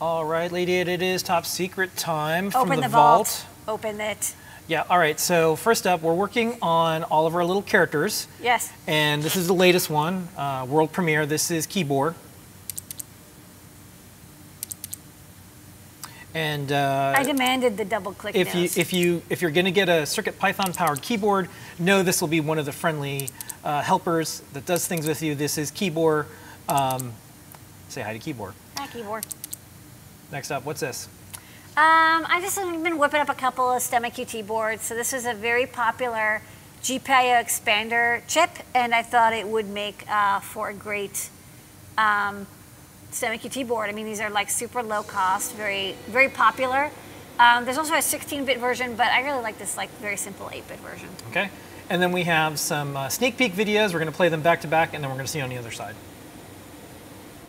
All right, Lady it is top secret time from Open the, the vault. Open it. Yeah, all right, so first up, we're working on all of our little characters. Yes. And this is the latest one, uh, world premiere. This is Keyboard. And uh, I demanded the double click if you if you if you're going to get a CircuitPython powered keyboard, know this will be one of the friendly uh, helpers that does things with you. This is Keyboard. Um, say hi to Keyboard. Hi, keyboard. Next up, what's this? Um, I just have been whipping up a couple of STEMMA QT boards. So this is a very popular GPIO expander chip, and I thought it would make uh, for a great um, STEMMA QT board. I mean, these are like super low cost, very very popular. Um, there's also a 16-bit version, but I really like this like very simple 8-bit version. Okay. And then we have some uh, sneak peek videos. We're going to play them back to back, and then we're going to see on the other side.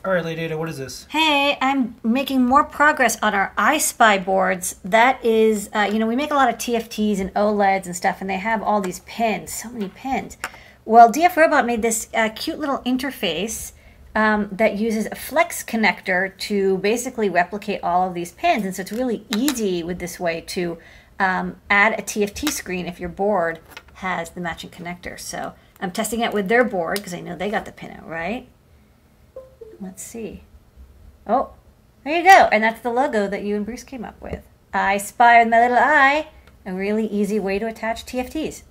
All right, Lady Ada, what is this? Hey, I'm making more progress on our EYESPI boards. That is, uh, you know, we make a lot of TFTs and OLEDs and stuff, and they have all these pins, so many pins. Well, DFRobot made this uh, cute little interface um, that uses a flex connector to basically replicate all of these pins. And so it's really easy with this way to um, add a TFT screen if your board has the matching connector. So I'm testing it with their board because I know they got the pin out, right? Let's see. Oh, there you go. And that's the logo that you and Bruce came up with. I spy with my little eye. A really easy way to attach TFTs.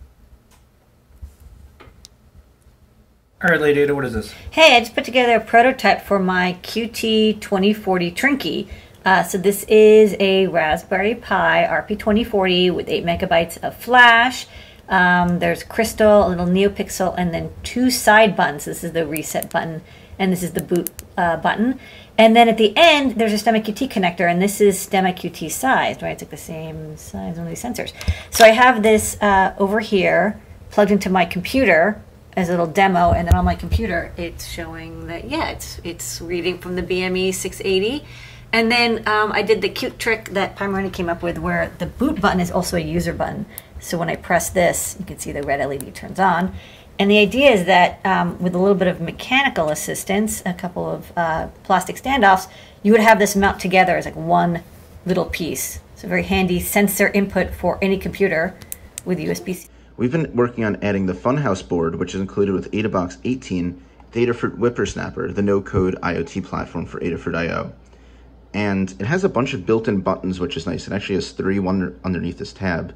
All right, Lady Ada, what is this? Hey, I just put together a prototype for my QT 2040 Trinkey. Uh, so this is a Raspberry Pi RP2040 with 8 megabytes of flash. Um, there's crystal, a little NeoPixel, and then two side buttons. This is the reset button, and this is the boot uh, button. And then at the end, there's a STEMMA QT connector, and this is STEMMA QT sized, right? It's like the same size, one of these sensors. So I have this uh, over here plugged into my computer as a little demo, and then on my computer, it's showing that yeah, it's it's reading from the BME 680. And then um, I did the cute trick that Pimoroni came up with, where the boot button is also a user button. So when I press this, you can see the red LED turns on. And the idea is that um, with a little bit of mechanical assistance, a couple of uh, plastic standoffs, you would have this mount together as like one little piece. So very handy sensor input for any computer with USB-C. We've been working on adding the Funhouse board, which is included with AdaBox 18, the Adafruit WipperSnapper, the no-code IoT platform for Adafruit I.O. And it has a bunch of built-in buttons, which is nice. It actually has three one underneath this tab.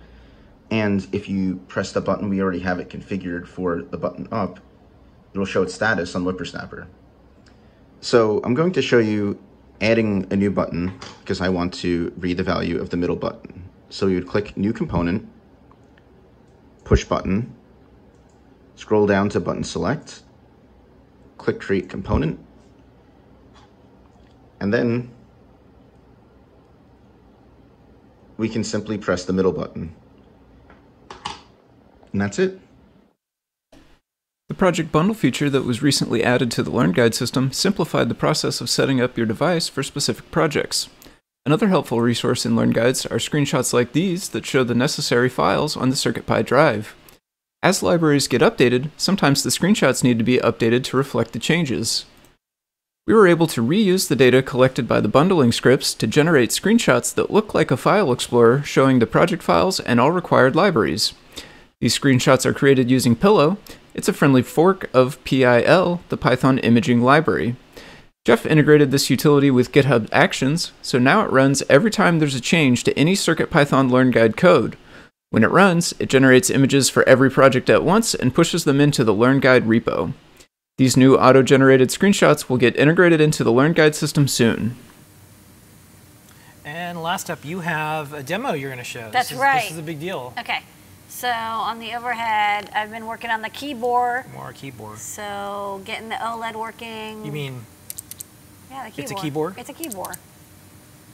And if you press the button, we already have it configured for the button up, it'll show its status on WipperSnapper. So I'm going to show you adding a new button because I want to read the value of the middle button. So you would click New Component, push button, scroll down to button select, click Create Component, and then we can simply press the middle button. And that's it. The Project Bundle feature that was recently added to the Learn Guide system simplified the process of setting up your device for specific projects. Another helpful resource in Learn Guides are screenshots like these that show the necessary files on the CircuitPy drive. As libraries get updated, sometimes the screenshots need to be updated to reflect the changes. We were able to reuse the data collected by the bundling scripts to generate screenshots that look like a file explorer showing the project files and all required libraries. These screenshots are created using Pillow. It's a friendly fork of PIL, the Python imaging library. Jeff integrated this utility with GitHub Actions, so now it runs every time there's a change to any CircuitPython Learn Guide code. When it runs, it generates images for every project at once and pushes them into the Learn Guide repo. These new auto-generated screenshots will get integrated into the Learn Guide system soon. And last up, you have a demo you're going to show. That's this is, right. This is a big deal. Okay, so on the overhead, I've been working on the keyboard. More keyboard. So getting the OLED working. You mean Yeah, the keyboard. It's a keyboard? It's a keyboard.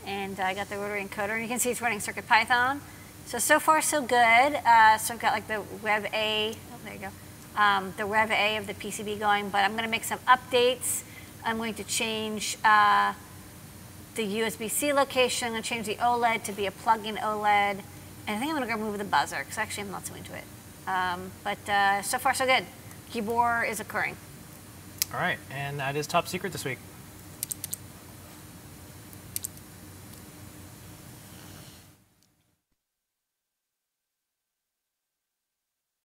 And I got the rotary encoder, and you can see it's running CircuitPython. So, so far so good. Uh, so I've got like the Rev A, oh, there you go, um, the Rev A of the PCB going, but I'm going to make some updates. I'm going to change uh, the USB-C location. I'm going to change the OLED to be a plug-in OLED. And I think I'm going to go remove the buzzer, because actually I'm not so into it. Um, but uh, so far so good. Keyboard is occurring. all right? And that is top secret this week.